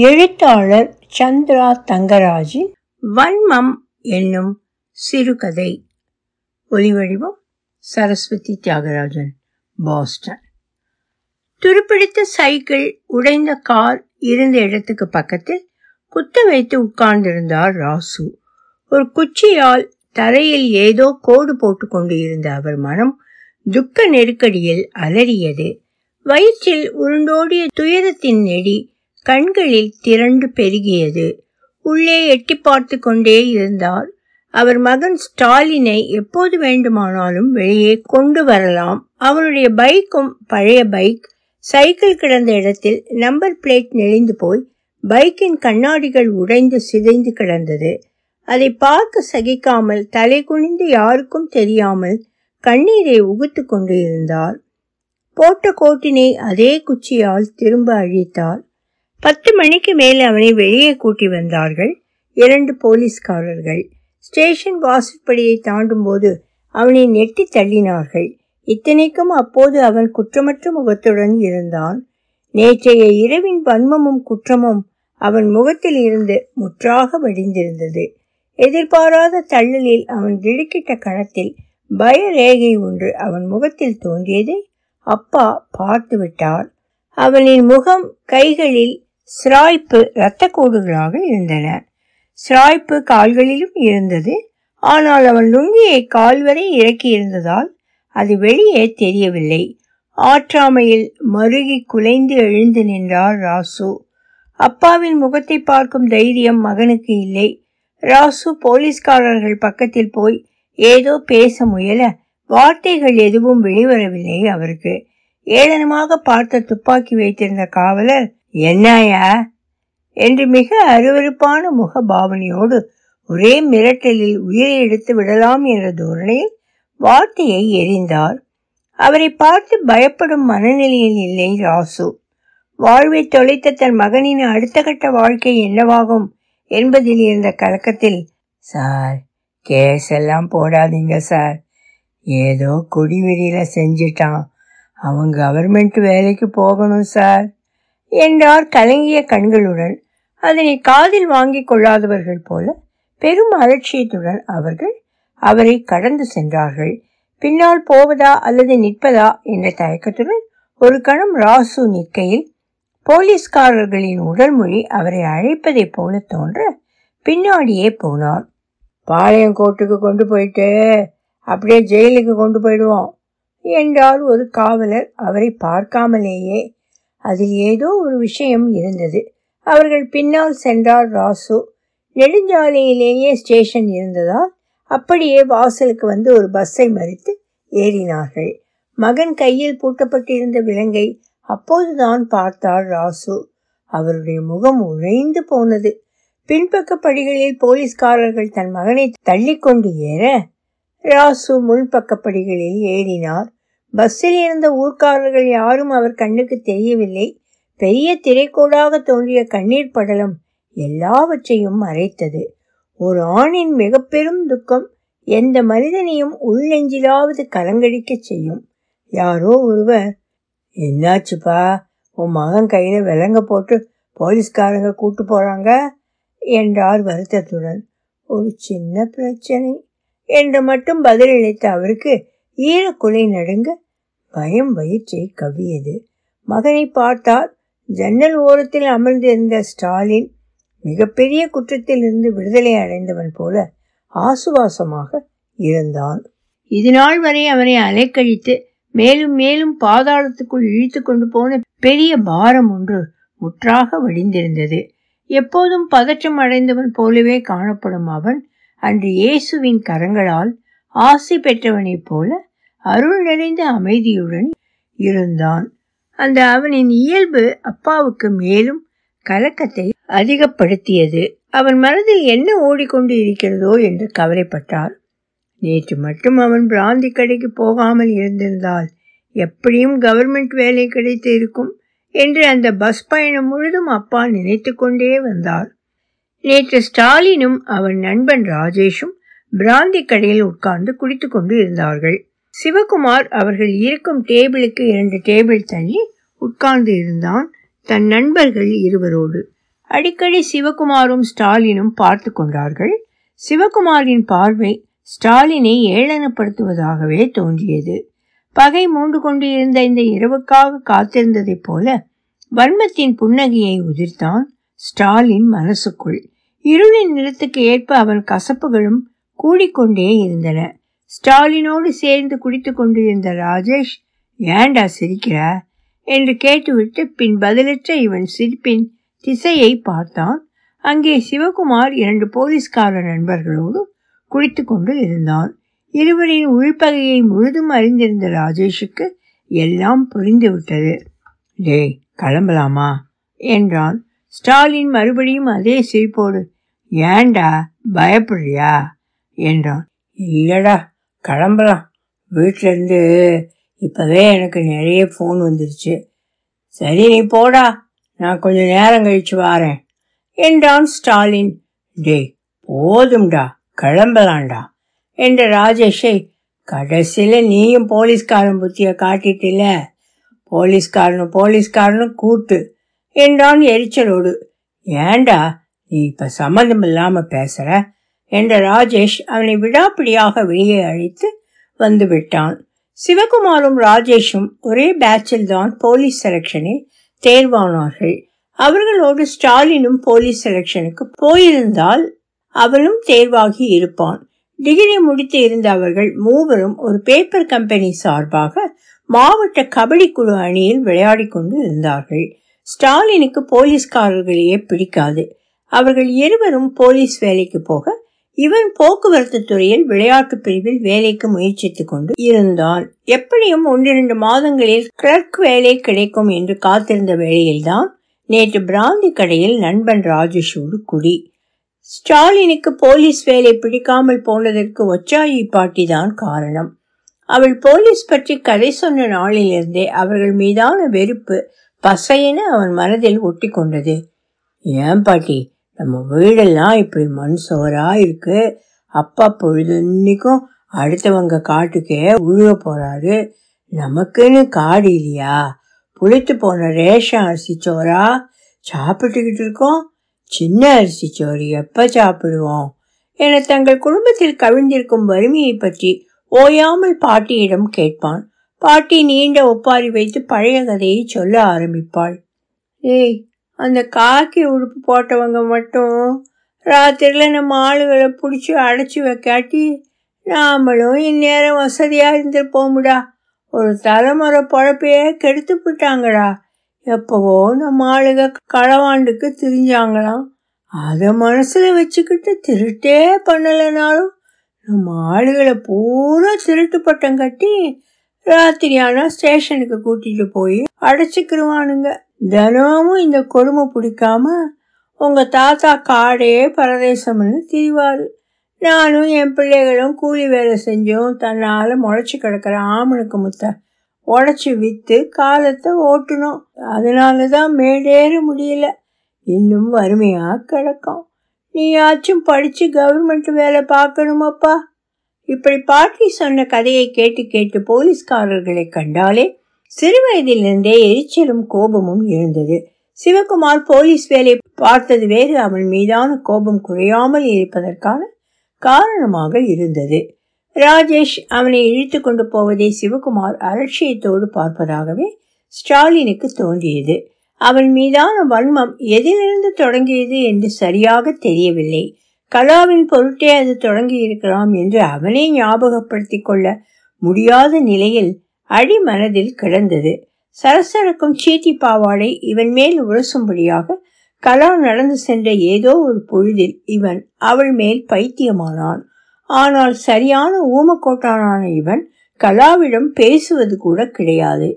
எழுத்தாளர் சந்திரா தங்கராஜின் வன்மம் என்னும் சிறுகதை. ஒலிவடிவம் சரஸ்வதி தியாகராஜன் பாஸ்டன். துருப்பிடித்த சைக்கிள் உடைந்த கார் இருந்த இடத்துக்கு பக்கத்தில் குத்த வைத்து உட்கார்ந்திருந்தார் ராசு. ஒரு குச்சியால் தரையில் ஏதோ கோடு போட்டு கொண்டு இருந்த அவர் மனம் துக்க நெருக்கடியில் அலறியது. வயிற்றில் உருண்டோடிய துயரத்தின் நெடி கண்களில் திரண்டு பெருகியது. உள்ளே எட்டி பார்த்து கொண்டே இருந்தார். அவர் மகன் ஸ்டாலினை எப்போது வேண்டுமானாலும் வெளியே கொண்டு வரலாம். அவனுடைய பைக்கும் பழைய பைக். சைக்கிள் கிடந்த இடத்தில் நம்பர் பிளேட் நெளிந்து போய் பைக்கின் கண்ணாடிகள் உடைந்து சிதைந்து கிடந்தது. அதை பார்க்க சகிக்காமல் தலை குனிந்து யாருக்கும் தெரியாமல் கண்ணீரை உகுத்து கொண்டு இருந்தார். போட்ட கோட்டினை அதே குச்சியால் திரும்ப அழித்தார். பத்து மணிக்கு மேல் அவனை வெளியே கூட்டி வந்தார்கள். இரண்டு போலீஸ்காரர்கள் ஸ்டேஷன் வாசற்படியை தாண்டும் போது அவனை நெட்டி தள்ளினார்கள். இத்தனைக்கும் அப்போது அவன் குற்றமற்ற முகத்துடன் இருந்தான். நேற்றைய இரவின் வன்மமும் குற்றமும் அவன் முகத்தில் இருந்து முற்றாக வடிந்திருந்தது. எதிர்பாராத தள்ளலில் அவன் திடுக்கிட்ட கணத்தில் பய ரேகை ஒன்று அவன் முகத்தில் தோன்றியதை அப்பா பார்த்து விட்டார் அவனின் முகம் கைகளில் சிராய்ப்பு இரத்த கோடுகளாக இருந்தன. சிராய்ப்பு கால்களிலும் இருந்தது. ஆனால் அவன் லுங்கியை கால் வரை இறக்கியிருந்ததால் அது வெளியே தெரியவில்லை. ஆற்றாமையில் மருகி குலைந்து எழுந்து நின்றார் ராசு. அப்பாவின் முகத்தை பார்க்கும் தைரியம் மகனுக்கு இல்லை. ராசு போலீஸ்காரர்கள் பக்கத்தில் போய் ஏதோ பேச முயல வார்த்தைகள் எதுவும் வெளிவரவில்லை அவருக்கு. ஏளனமாக பார்த்த துப்பாக்கி வைத்திருந்த காவலர் என்னாயா என்று மிக அருவருப்பான முக பாவனையோடு ஒரே மிரட்டலில் உயிரை எடுத்து விடலாம் என்ற தோரணையில் வார்த்தையை எரிந்தார். அவரை பார்த்து பயப்படும் மனநிலையில் இல்லை ராசு. வாழ்வை தொலைத்த தன் மகனின் அடுத்த கட்ட வாழ்க்கை என்னவாகும் என்பதில் இருந்த கலக்கத்தில் சார் கேஸ் எல்லாம் போடாதீங்க சார். ஏதோ குடிவெறியில செஞ்சிட்டான். அவன் கவர்மெண்ட் வேலைக்கு போகணும் சார். என்றார் கலங்கிய கண்களுடன். அதனை காதில் வாங்கிக் கொள்ளாதவர்கள் போல பெரும் அலட்சியத்துடன் அவர்கள் அவரை கடந்து சென்றார்கள். பின்னால் போவதா அல்லது நிற்பதா என்ற தயக்கத்துடன் ஒரு கணம் ராசு நிற்கையில் போலீஸ்காரர்களின் உடல் மொழி அவரை அழைப்பதைப் போல தோன்ற பின்னாடியே போனார் பாளையங்கோட்டுக்கு கொண்டு போயிட்டு அப்படியே ஜெயிலுக்கு கொண்டு போயிடுவோம் என்றார் ஒரு காவலர். அவரை பார்க்காமலேயே அதில் ஏதோ ஒரு விஷயம் இருந்தது. அவர்கள் பின்னால் சென்றார் ராசு. நெடுஞ்சாலையிலேயே ஸ்டேஷன் இருந்ததால் அப்படியே வாசலுக்கு வந்து ஒரு பஸ்ஸை மறித்து ஏறினார்கள். மகன் கையில் பூட்டப்பட்டிருந்த விலங்கை அப்போதுதான் பார்த்தார் ராசு. அவருடைய முகம் உறைந்து போனது. பின்பக்க படிகளில் போலீஸ்காரர்கள் தன் மகனை தள்ளிக்கொண்டு ஏற ராசு முன்பக்க படிகளில் ஏறினார். பஸ்ஸில் இருந்த ஊர்க்காரர்கள் யாரும் அவர் கண்ணுக்கு தெரியவில்லை. பெரிய திரைக்கோடாக தோன்றிய கண்ணீர் படலம் எல்லாவற்றையும் மறைத்தது. ஒரு ஆணின் மிக பெரும் துக்கம் எந்த மனிதனையும் உள்நெஞ்சிலாவது கலங்கடிக்க செய்யும். யாரோ ஒருவர் என்னாச்சுப்பா உன் மகன் கையில் விலங்க போட்டு போலீஸ்காரங்க கூட்டு போகிறாங்க என்றார் வருத்தத்துடன். ஒரு சின்ன பிரச்சனை என்று மட்டும் பதிலளித்த அவருக்கு ஈரக்குலை நடுங்க பயம் வயிற்றை கவ்வியது. மகனை பார்த்தார். ஜன்னல் ஓரத்தில் அமர்ந்திருந்த ஸ்டாலின் மிகப்பெரிய குற்றத்தில் இருந்து விடுதலை அடைந்தவன் போல ஆசுவாசமாக இருந்தான். இதுநாள் வரை அவனை அலைக்கழித்து மேலும் மேலும் பாதாளத்துக்குள் இழுத்து கொண்டு போன பெரிய பாரம் ஒன்று முற்றாக வடிந்திருந்தது. எப்போதும் பதற்றம் அடைந்தவன் போலவே காணப்படும் அவன் அன்று இயேசுவின் கரங்களால் ஆசை பெற்றவனைப் போல அருள் நிறைந்த அமைதியுடன் இருந்தான். அந்த அவனின் இயல்பு அப்பாவுக்கு மேலும் கலக்கத்தை அதிகப்படுத்தியது. அவன் மனதில் என்ன ஓடிக்கொண்டு இருக்கிறதோ என்று கவலைப்பட்டார் நேற்று மட்டும் அவன் பிராந்தி கடைக்கு போகாமல் இருந்திருந்தால் எப்படியும் கவர்மெண்ட் வேலை கிடைத்து இருக்கும் என்று அந்த பஸ் பயணம் முழுதும் அப்பா நினைத்து கொண்டே வந்தார் நேற்று ஸ்டாலினும் அவன் நண்பன் ராஜேஷும் பிராந்தி கடையில் உட்கார்ந்து குடித்து கொண்டு இருந்தார்கள். சிவகுமார் அவர்கள் இருக்கும் டேபிளுக்கு இரண்டு டேபிள் தள்ளி உட்கார்ந்து இருந்தான் தன் நண்பர்கள் இருவரோடு. அடிக்கடி சிவகுமாரும் ஸ்டாலினும் பார்த்து கொண்டார்கள். சிவகுமாரின் பார்வை ஸ்டாலினை ஏளனப்படுத்துவதாகவே தோன்றியது. பகை மூண்டு கொண்டு இருந்த இந்த இரவுக்காக காத்திருந்ததைப் போல வன்மத்தின் புன்னகையை உதிர்த்தான் ஸ்டாலின் மனசுக்குள். இருளின் நிறத்துக்கு ஏற்ப அவன் கசப்புகளும் கூடிக்கொண்டே இருந்தன. ஸ்டாலினோடு சேர்ந்து குடித்து கொண்டிருந்த ராஜேஷ் ஏண்டா சிரிக்கிற? என்று கேட்டுவிட்டு பின் பதிலற்ற இவன் சிரிப்பின் திசையை பார்த்தான். அங்கே சிவகுமார் இரண்டு போலீஸ்கார நண்பர்களோடு குடித்து கொண்டு இருந்தான். இருவரின் உள்பகையை முழுதும் அறிந்திருந்த ராஜேஷுக்கு எல்லாம் புரிந்துவிட்டது. டேய் கிளம்பலாமா? என்றான். ஸ்டாலின் மறுபடியும் அதே சிரிப்போடு ஏண்டா பயப்படுறியா? என்றான். இல்லடா கிளம்பலாம் வீட்டிலேருந்து இப்போவே எனக்கு நிறைய ஃபோன் வந்துருச்சு. சரி நீ போடா. நான் கொஞ்சம் நேரம் கழிச்சு வாரேன். என்றான் ஸ்டாலின். டேய் போதும்டா. கிளம்பலாண்டா என்ற ராஜேஷை கடைசியில் நீயும் போலீஸ்காரன் புத்தியை காட்டிட்டில்ல. போலீஸ்காரனும் போலீஸ்காரனும் கூட்டு என்றான் எரிச்சலோடு. ஏண்டா நீ இப்போ சம்மந்தம் இல்லாமல் பேசுகிற என்ற ராஜேஷ் அவனை விடாப்பிடியாக வெளியே அழைத்து வந்து விட்டான் சிவகுமாரும் ராஜேஷும் ஒரே பேட்சில் தான் போலீஸ் செலக்ஷனில் தேர்வானார்கள். அவர்களோடு ஸ்டாலினும் போலீஸ் செலக்ஷனுக்கு போயிருந்தால் அவனும் தேர்வாகி இருப்பான். டிகிரி முடித்து இருந்த அவர்கள் மூவரும் ஒரு பேப்பர் கம்பெனி சார்பாக மாவட்ட கபடி குழு அணியில் விளையாடி கொண்டு இருந்தார்கள். ஸ்டாலினுக்கு போலீஸ்காரர்களையே பிடிக்காது. அவர்கள் இருவரும் போலீஸ் வேலைக்கு போக இவன் போக்குவரத்து துறையில் விளையாட்டு பிரிவில் வேலைக்கு முயற்சித்துக் கொண்டு இருந்தான். எப்படியும் ஒன்றிரண்டு மாதங்களில் கிளர்க் வேலை கிடைக்கும் என்று காத்திருந்த வேளையில்தான் நேற்று பிராந்தி கடையில் நண்பன் ராஜேஷோடு குடி ஸ்டாலினுக்கு போலீஸ் வேலை பிடிக்காமல் போனதற்கு ஒச்சாயி பாட்டி தான் காரணம். அவள் போலீஸ் பற்றி கதை சொன்ன நாளிலிருந்தே அவர்கள் மீதான வெறுப்பு பசையென அவன் மனதில் ஒட்டி கொண்டது. ஏன் பாட்டி? நம்ம வீடெல்லாம் இப்படி மண் சோறா இருக்கு. அப்பா பொழுது இன்னைக்கும் அடுத்தவங்க காட்டுக்கே உழுவ போறாரு. நமக்குன்னு காடு இல்லையா? புளித்து போன ரேஷன் அரிசி சோறா? சாப்பிட்டுக்கிட்டு இருக்கோம். சின்ன அரிசி சோறு எப்ப சாப்பிடுவோம்? என தங்கள் குடும்பத்தில் கவிழ்ந்திருக்கும் வறுமையை பற்றி ஓயாமல் பாட்டியிடம் கேட்பான். பாட்டி நீண்ட ஒப்பாரி வைத்து பழைய கதையை சொல்ல ஆரம்பிப்பாள். ஏய் அந்த காக்கி உடுப்பு போட்டவங்க மட்டும் ராத்திரியில் நம்ம ஆளுகளை பிடிச்சி அடைச்சி வைக்காட்டி நாமளும் இந்நேரம் வசதியாக இருந்திருப்போமுடா. ஒரு தலைமுறை பொழப்பையே கெடுத்து விட்டாங்கடா. எப்பவோ நம்ம ஆளுக களவாண்டுக்கு திரிஞ்சாங்களாம். அதை மனசில் வச்சுக்கிட்டு திருட்டே பண்ணலைனாலும் நம்ம ஆளுகளை பூரா திருட்டு பட்டம் கட்டி ராத்திரியானா ஸ்டேஷனுக்கு கூட்டிகிட்டு போய் அடைச்சிக்கிருவானுங்க. தினமும் இந்த கொடுமை பிடிக்காம உங்க தாத்தா காடே பரதேசம்னு திரிவாரு. நானும் என் பிள்ளைகளும் கூலி வேலை செஞ்சோம். தன்னால் முளைச்சி கிடக்கிற ஆமனுக்கு முத்த உடச்சி விற்று காலத்தை ஓட்டணும் அதனால தான் மேடேற முடியல. இன்னும் வறுமையாக கிடக்கும். நீயாச்சும் படித்து கவர்மெண்ட் வேலை பார்க்கணுமாப்பா? இப்படி பாட்டி சொன்ன கதையை கேட்டு கேட்டு போலீஸ்காரர்களை கண்டாலே சிறுவயதிலிருந்தே எரிச்சலும் கோபமும் இருந்தது. சிவகுமார் போலீஸ் வேலை பார்த்தது வேறு. அவன் மீதான கோபம் குறையாமல் இருப்பதற்கான காரணமாக இருந்தது. ராஜேஷ் அவனை இழுத்து கொண்டு போவதை சிவகுமார் அலட்சியத்தோடு பார்ப்பதாகவே ஸ்டாலினுக்கு தோன்றியது. அவன் மீதான வன்மம் எதிலிருந்து தொடங்கியது என்று சரியாக தெரியவில்லை. கலாவின் பொருட்டே அது தொடங்கி இருக்கலாம் என்று அவனே ஞாபகப்படுத்திக் கொள்ள முடியாத நிலையில் அடி மனதில் கிடந்தது. சரசரக்கும் சீட்டி பாவாடை இவன் மேல் உரசும்படியாக கலா நடந்து சென்ற ஏதோ ஒரு பொழுதில் இவன் அவள் மேல் பைத்தியமானான். ஆனால் சரியான ஊமக்கோட்டானான இவன் கலாவிடம் பேசுவது கூட கிடையாது.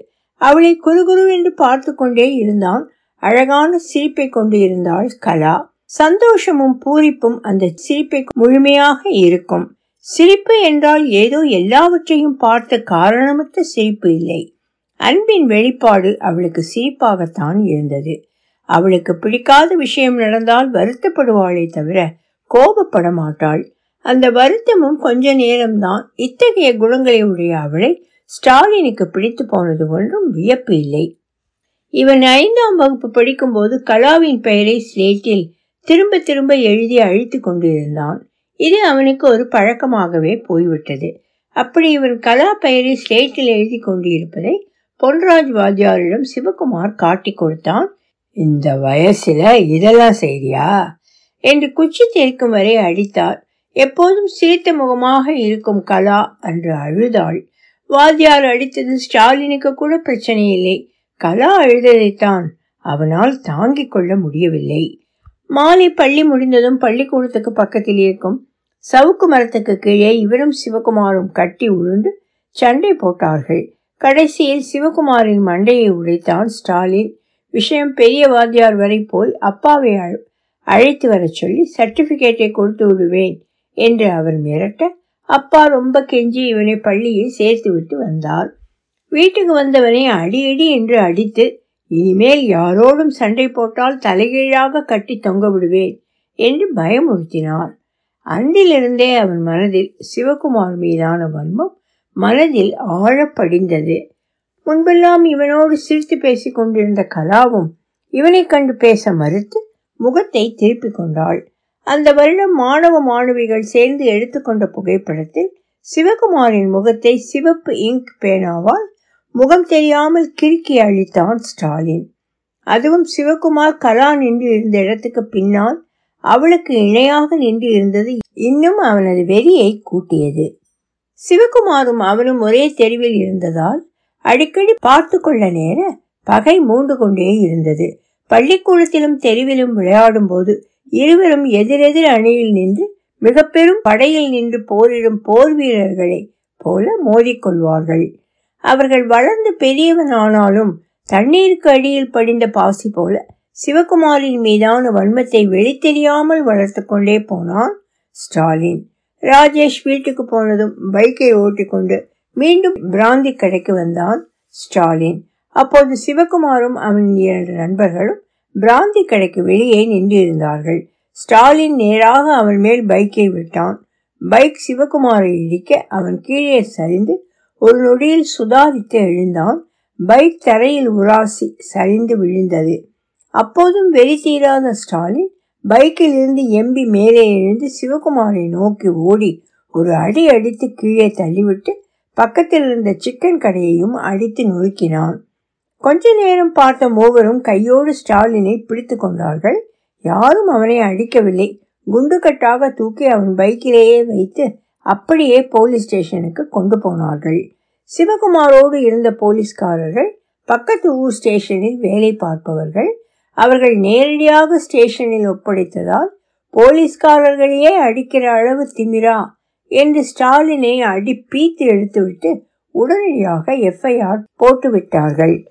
அவளை குறுகுரு என்று பார்த்து கொண்டே இருந்தான். அழகான சிரிப்பை கொண்டு இருந்தாள் கலா. சந்தோஷமும் பூரிப்பும் அந்த சிரிப்பை முழுமையாக இருக்கும் சிரிப்பு என்றால் ஏதோ எல்லாவற்றையும் பார்த்த காரணமற்ற சிரிப்பு இல்லை. அன்பின் வெளிப்பாடு அவளுக்கு சிரிப்பாகத்தான் இருந்தது. அவளுக்கு பிடிக்காத விஷயம் நடந்தால் வருத்தப்படுவாளே தவிர கோபப்பட மாட்டாள். அந்த வருத்தமும் கொஞ்ச நேரம்தான் இத்தகைய குணங்களை உடைய அவளை ஸ்டாலினுக்கு பிடித்து போனது ஒன்றும் வியப்பு இல்லை. இவன் ஐந்தாம் வகுப்பு படிக்கும்போது கலாவின் பெயரை ஸ்லேட்டில் திரும்ப திரும்ப எழுதி அழித்து கொண்டிருந்தான். இது அவனுக்கு ஒரு பழக்கமாகவே போய்விட்டது. அப்படி இவன் கலா பெயரை ஸ்லேட்டில் எழுதி கொண்டிருப்பதை பொன்ராஜ் வாத்தியாரிடம் சிவகுமார் காட்டி கொடுத்தான். இந்த வயசுல இதெல்லாம் செய்தியா என்று குச்சி தெரிக்கும் வரை அடித்தார். எப்போதும் சிரித்த முகமாக இருக்கும் கலா அன்று அழுதாள். வாத்தியார் அடித்தது ஸ்டாலினுக்கு கூட பிரச்சனை இல்லை. கலா அழுததைத்தான் அவனால் தாங்கிக் கொள்ள முடியவில்லை. மாலை பள்ளி முடிந்ததும் பள்ளிக்கூடத்துக்கு பக்கத்தில் இருக்கும் சவுக்கு மரத்துக்கு கீழே இவரும் சிவகுமாரும் கட்டி உருண்டு சண்டை போட்டார்கள். கடைசியில் சிவகுமாரின் மண்டையை உடைத்தான் ஸ்டாலின். விஷயம் பெரிய வாத்தியார் வரை போய் அப்பாவை அழைத்து வர சொல்லி சர்டிபிகேட்டை கொடுத்து விடுவேன் என்று அவர் மிரட்ட அப்பா ரொம்ப கெஞ்சி இவனை பள்ளியில் சேர்த்து விட்டு வந்தார். வீட்டுக்கு வந்தவனை அடியடி என்று அடித்து இனிமேல் யாரோடும் சண்டை போட்டால் தலைகீழாக கட்டி தொங்க விடுவேன் என்று பயமுறுத்தினார். அன்றிலிருந்தே அவன் மனதில் சிவகுமார் மீதான வன்மம் மனதில் ஆழப்படிந்தது. முன்பெல்லாம் இவனோடு சிரித்து பேசிக் கொண்டிருந்த கலாவும் இவனை கண்டு பேச மறுத்து முகத்தை திருப்பிக் கொண்டாள். அந்த வருடம் மாணவ மாணவிகள் சேர்ந்து எடுத்துக்கொண்ட புகைப்படத்தில் சிவகுமாரின் முகத்தை சிவப்பு இங்க் பேனாவால் முகம் தெரியாமல் கிறுக்கி அழித்தான் ஸ்டாலின். அதுவும் சிவகுமார் கலா நின்று இருந்த இடத்துக்கு பின்னால் அவளுக்கு இணையாக நின்று இருந்தது இன்னும் அவனது வெறியை கூட்டியது. சிவகுமாரும் அவனும் ஒரே தெருவில் இருந்ததால் அடிக்கடி பார்த்து கொள்ள நேர பகை மூண்டு கொண்டே இருந்தது. பள்ளிக்கூடத்திலும் தெருவிலும் விளையாடும் போது இருவரும் எதிரெதிர் அணியில் நின்று மிக பெரும் படையில் நின்று போரிடும் போர் வீரர்களை போல மோதிக்கொள்வார்கள் அவர்கள் வளர்ந்து பெரியவன் ஆனாலும் தண்ணீருக்கு அடியில் படிந்த பாசி போல சிவகுமாரின் மீதான வன்மத்தை வெளித்தெரியாமல் வளர்த்து கொண்டே போனான் ஸ்டாலின். ராஜேஷ் வீட்டுக்கு போனதும் பைக்கை ஓட்டிக்கொண்டு மீண்டும் பிராந்தி கடைக்கு வந்தான் ஸ்டாலின். அப்போது சிவகுமாரும் அவனின் இரண்டு நண்பர்களும் பிராந்தி கடைக்கு வெளியே நின்றிருந்தார்கள் ஸ்டாலின் நேராக அவன் மேல் பைக்கை விட்டான். பைக் சிவகுமாரை இடிக்க அவன் கீழே சரிந்து ஒரு நொடியில் சுதாரித்து எழுந்தான். பைக் தரையில் உராசி சரிந்து விழுந்தது. அப்போதும் வெறி தீராத ஸ்டாலின் பைக்கில் இருந்து எம்பி மேலே எழுந்து சிவகுமாரை நோக்கி ஓடி ஒரு அடி அடித்து கீழே தள்ளிவிட்டு பக்கத்தில் இருந்த சிக்கன் கடையையும் அடித்து நொறுக்கினான். கொஞ்ச நேரம் பார்த்த மூவரும் கையோடு ஸ்டாலினை பிடித்து கொண்டார்கள். யாரும் அவனை அடிக்கவில்லை. குண்டுகட்டாக தூக்கி அவன் பைக்கிலேயே வைத்து அப்படியே போலீஸ் ஸ்டேஷனுக்கு கொண்டு போனார்கள். சிவகுமாரோடு இருந்த போலீஸ்காரர்கள் பக்கத்து ஊர் ஸ்டேஷனில் வேலை பார்ப்பவர்கள் அவர்கள் நேரடியாக ஸ்டேஷனில் ஒப்படைத்ததால் போலீஸ்காரர்களையே அடிக்கிற அளவு திமிரா? என்று ஸ்டாலினை அடி பீத்து எடுத்துவிட்டு உடனடியாக எஃப்ஐஆர் போட்டுவிட்டார்கள்.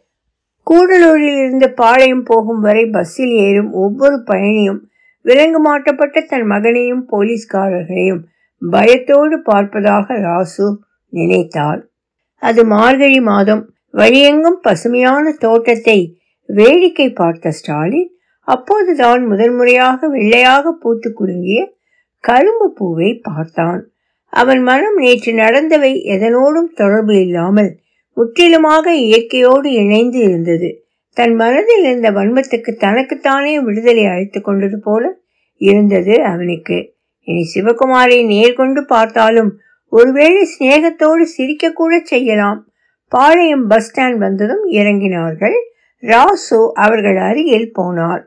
கூடலூரில் இருந்து பாளையம் போகும் வரை பஸ்ஸில் ஏறும் ஒவ்வொரு பயணியும் விலங்கு மாட்டப்பட்ட தன் மகனையும் போலீஸ்காரர்களையும் பயத்தோடு பார்ப்பதாக ராசு நினைத்தாள். அது மார்கழி மாதம். வழியெங்கும் பசுமையான தோட்டத்தை வேடிக்கை பார்த்த ஸ்டாலின் அப்போதுதான் முதன்முறையாக வெள்ளையாக பூத்து குலுங்கிய கரும்பு பூவை பார்த்தான். அவன் மனம் நேற்று நடந்தவை எதனோடும் தொடர்பு இல்லாமல் முற்றிலுமாக இயற்கையோடு இணைந்து இருந்தது. தன் மனதில் இருந்த வன்மத்துக்கு தனக்குத்தானே விடுதலை அழைத்து கொண்டது போல இருந்தது அவனுக்கு. இனி சிவகுமாரை நேர்கொண்டு பார்த்தாலும் ஒருவேளை சிநேகத்தோடு சிரிக்க கூட செய்யலாம். பாளையம் பஸ் ஸ்டாண்ட் வந்ததும் இறங்கினார்கள். ராசு அவர்கள் அருகில் போனார்.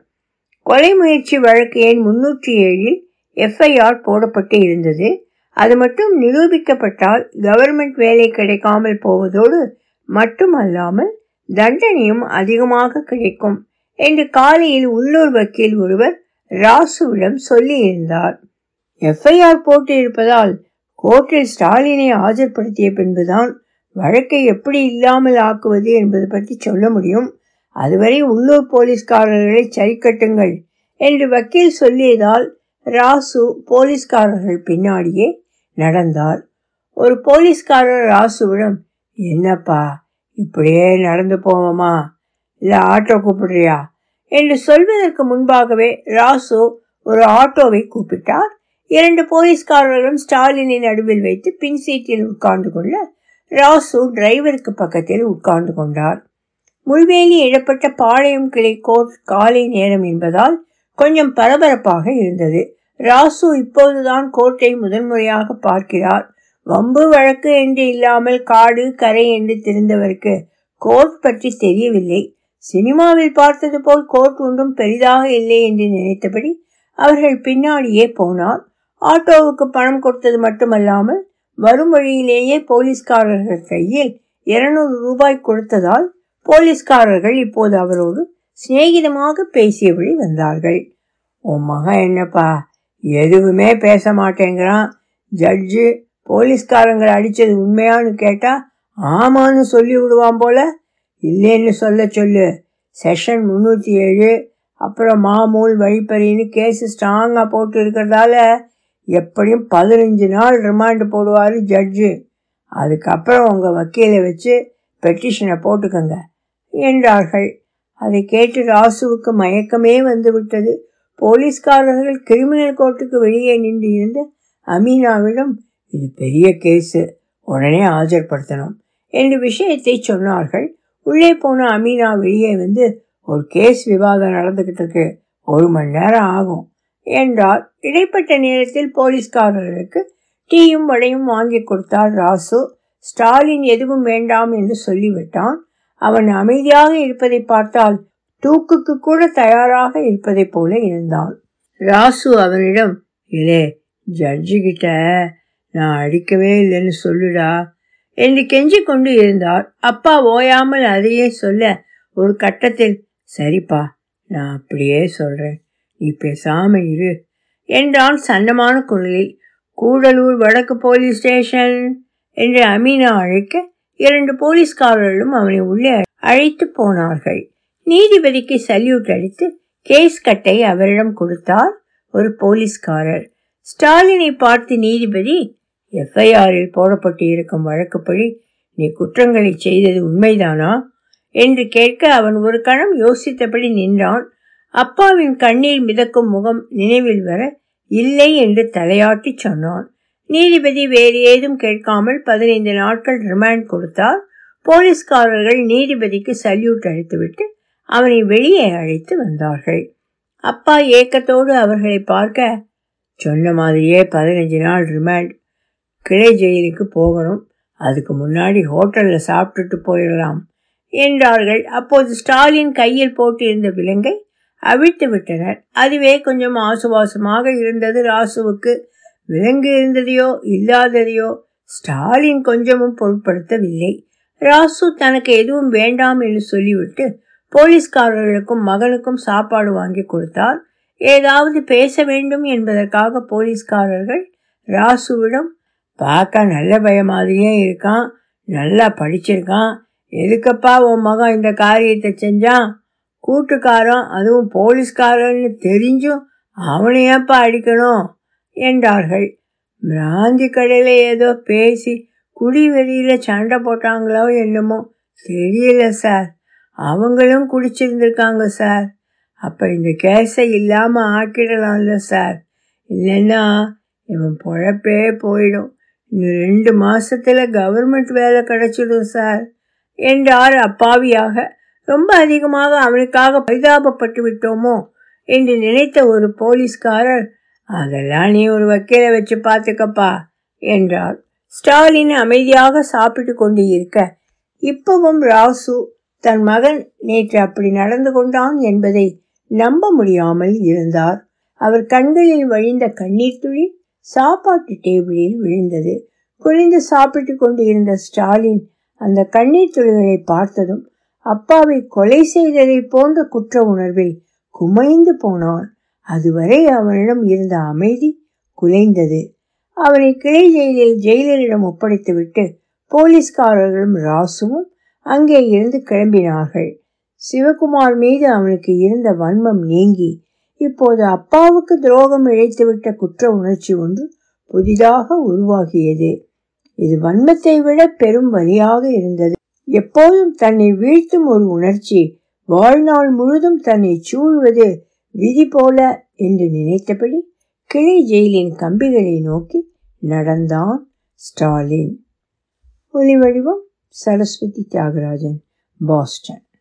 கொலை முயற்சி வழக்கு எண் முன்னூற்றி ஏழில் எஃப்ஐஆர் போடப்பட்டு இருந்தது. அது மட்டும் நிரூபிக்கப்பட்டால் கவர்மெண்ட் வேலை கிடைக்காமல் போவதோடு மட்டுமல்லாமல் தண்டனையும் அதிகமாக கிடைக்கும் என்று காலையில் உள்ளூர் வக்கீல் ஒருவர் ராசுவிடம் சொல்லியிருந்தார். எஃப்ஐஆர் போட்டு இருப்பதால் கோர்ட்டில் ஸ்டாலினை ஆஜர்படுத்திய பின்புதான் வழக்கை எப்படி இல்லாமல் ஆக்குவது என்பது பற்றி சொல்ல முடியும். அதுவரை உள்ளூர் போலீஸ்காரர்களை சரிக்கட்டுங்கள் என்று வக்கீல் சொல்லியதால் ராசு போலீஸ்காரர்கள் பின்னாடியே நடந்தார். ஒரு போலீஸ்காரர் ராசுவிடம் என்னப்பா இப்படியே நடந்து போவோமா? இல்லை ஆட்டோ கூப்பிடுறியா? என்று சொல்வதற்கு முன்பாகவே ராசு ஒரு ஆட்டோவை கூப்பிட்டார். இரண்டு போலீஸ்காரர்களும் ஸ்டாலினை நடுவில் வைத்து பின் சீட்டில் உட்கார்ந்து கொள்ள ராசு டிரைவருக்கு பக்கத்தில் உட்கார்ந்து கொண்டார். முள்வேலி இடப்பட்ட பாளையம் கிளை கோர்ட் காலை நேரம் என்பதால் கொஞ்சம் பரபரப்பாக இருந்தது. ராசு இப்போதுதான் கோர்ட்டை முதன்முறையாக பார்க்கிறார். வம்பு வழக்கு என்று இல்லாமல் காடு கரை என்று தெரிந்தவருக்கு கோர்ட் பற்றி தெரியவில்லை. சினிமாவில் பார்த்தது போல் கோர்ட் ஒன்றும் பெரிதாக இல்லை என்று நினைத்தபடி அவர்கள் பின்னாடியே போனார். ஆட்டோவுக்கு பணம் கொடுத்தது மட்டுமல்லாமல் வரும் வழியிலேயே போலீஸ்காரர்கள் கையில் இருநூறு ரூபாய் கொடுத்ததால் போலீஸ்காரர்கள் இப்போது அவரோடு சிநேகிதமாக பேசியபடி வந்தார்கள். உன் மகன் என்னப்பா? எதுவுமே பேச மாட்டேங்கிறான். ஜட்ஜு போலீஸ்காரங்களை அடித்தது உண்மையான்னு கேட்டால் ஆமான்னு சொல்லி விடுவான் போல. இல்லைன்னு சொல்ல சொல்லு. செஷன் முந்நூற்றி ஏழு அப்புறம் மாமூல் வழிப்பறின்னு கேஸ் ஸ்ட்ராங்காக போட்டு இருக்கிறதால எப்படியும் பதினஞ்சு நாள் ரிமாண்டு போடுவார் ஜட்ஜு. அதுக்கப்புறம் உங்கள் வக்கீலை வச்சு பெட்டிஷனை போட்டுக்கோங்க. என்றார்கள். அதை கேட்டு ராசுவுக்கு மயக்கமே வந்துவிட்டது. போலீஸ்காரர்கள் கிரிமினல் கோர்ட்டுக்கு வெளியே நின்று இருந்து அமீனாவிடம் இது பெரிய கேஸு. உடனே ஆஜர்படுத்தணும் என்று விஷயத்தை சொன்னார்கள். உள்ளே போன அமீனா வெளியே வந்து ஒரு கேஸ் விவாதம் நடந்துகிட்டு இருக்கு. ஒரு மணி நேரம் ஆகும் என்றார். இடைப்பட்ட நேரத்தில் போலீஸ்காரர்களுக்கு டீயும் வடையும் வாங்கி கொடுத்தார் ராசு. ஸ்டாலின் எதுவும் வேண்டாம் என்று சொல்லிவிட்டான். அவன் அமைதியாக இருப்பதை பார்த்தால் தூக்குக்கு கூட தயாராக இருப்பதை போல இருந்தான் ராசு அவனிடம் இலே ஜட்ஜி கிட்ட நான் அடிக்கவே இல்லைன்னு சொல்லுடா என்று கெஞ்சி கொண்டு இருந்தார். அப்பா ஓயாமல் அதையே சொல்ல ஒரு கட்டத்தில் சரிப்பா நான் அப்படியே சொல்றேன். நீ பேசாம இரு என்றான் சன்னமான குரலில். கூடலூர் வடக்கு போலீஸ் ஸ்டேஷன் என்று அமீனா அழைக்க இரண்டு போலீஸ்காரர்களும் அவனை உள்ளே அழைத்து போனார்கள். நீதிபதிக்கு சல்யூட் அடித்து கேஸ் கட்டை அவரிடம் கொடுத்தார் ஒரு போலீஸ்காரர். ஸ்டாலினை பார்த்து நீதிபதி எஃப்ஐஆரில் போடப்பட்டு இருக்கும் வழக்குப்படி நீ குற்றங்களை செய்தது உண்மைதானா? என்று கேட்க அவன் ஒரு கணம் யோசித்தபடி நின்றான். அப்பாவின் கண்ணீர் மிதக்கும் முகம் நினைவில் வர இல்லை என்று தலையாட்டி சொன்னான். நீதிபதி வேறு ஏதும் கேட்காமல் பதினைந்து நாட்கள் ரிமாண்ட் கொடுத்தார். போலீஸ்காரர்கள் நீதிபதிக்கு சல்யூட் அழைத்துவிட்டு அவனை வெளியே அழைத்து வந்தார்கள். அப்பா ஏக்கத்தோடு அவர்களை பார்க்க சொன்ன மாதிரியே பதினஞ்சு நாள் ரிமாண்ட் கிளை ஜெயிலுக்கு போகணும். அதுக்கு முன்னாடி ஹோட்டலில் சாப்பிட்டுட்டு போயிடலாம் என்றார்கள். அப்போது ஸ்டாலின் கையில் போட்டிருந்த விலங்கை அவிழ்த்து விட்டனர். அதுவே கொஞ்சம் ஆசுவாசமாக இருந்தது ராசுவுக்கு. விலங்கு இருந்ததையோ இல்லாததையோ ஸ்டாலின் கொஞ்சமும் பொருட்படுத்தவில்லை. ராசு தனக்கு எதுவும் வேண்டாம் என்று சொல்லிவிட்டு போலீஸ்காரர்களுக்கும் மகனுக்கும் சாப்பாடு வாங்கி கொடுத்தார். ஏதாவது பேச வேண்டும் என்பதற்காக போலீஸ்காரர்கள் ராசுவிடம் பார்க்க நல்ல பய மாதிரியே இருக்கான் நல்லா படிச்சிருக்கான். எதுக்கப்பா உன் மகன் இந்த காரியத்தை செஞ்சான்? கூட்டுக்காரன் அதுவும் போலீஸ்காரன்னு தெரிஞ்சும் அவனையப்பா அடிக்கணும்? என்றார்கள். பிராந்தி கடையில் ஏதோ பேசி குடி வெளியில் சண்டை போட்டாங்களோ என்னமோ தெரியல சார். அவங்களும் குடிச்சிருந்துருக்காங்க சார். அப்போ இந்த கேஸை இல்லாமல் ஆக்கிடலாம்ல சார். இல்லைன்னா இவன் பொழப்பே போயிடும். இன்னும் ரெண்டு மாதத்தில் கவர்மெண்ட் வேலை கிடச்சிடும் சார் என்றார் அப்பாவியாக. ரொம்ப அதிகமாக அவனுக்காக பரிதாபப்பட்டு விட்டோமோ என்று நினைத்த ஒரு போலீஸ்காரர் அதெல்லாம் நீ ஒரு வக்கீலை வச்சு பார்த்துக்கப்பா என்றார் ஸ்டாலின் அமைதியாக சாப்பிட்டு கொண்டு இருக்க இப்பவும் ராசு தன் மகன் நேற்று அப்படி நடந்து கொண்டான் என்பதை நம்ப முடியாமல் இருந்தார். அவர் கண்களில் வழிந்த கண்ணீர் துளி சாப்பாட்டு டேபிளில் விழுந்தது. குறைந்து சாப்பிட்டு கொண்டு இருந்த ஸ்டாலின் அந்த கண்ணீர் துளிகளை பார்த்ததும் அப்பாவை கொலை செய்ததை போன்ற குற்ற உணர்வில் குமைந்து போனான். அதுவரை அவனிடம் இருந்த அமைதி குலைந்தது. அவனை கிளை ஜெயிலில் ஜெயிலரிடம் ஒப்படைத்துவிட்டு போலீஸ்காரர்களும் ராசுவும் அங்கே இருந்து கிளம்பினார்கள். சிவகுமார் மீது அவனுக்கு இருந்த வன்மம் நீங்கி இப்போது அப்பாவுக்கு துரோகம் இழைத்துவிட்ட குற்ற உணர்ச்சி ஒன்று புதிதாக உருவாகியது. இது வன்மத்தை விட பெரும் வலியாக இருந்தது. எப்போதும் தன்னை வீழ்த்தும் ஒரு உணர்ச்சி வாழ்நாள் முழுதும் தன்னை சூழ்வது விதி போல என்று நினைத்தபடி கிளை ஜெயிலின் கம்பிகளை நோக்கி நடந்தான் ஸ்டாலின். ஒலி வடிவம் சரஸ்வதி தியாகராஜன் பாஸ்டன்.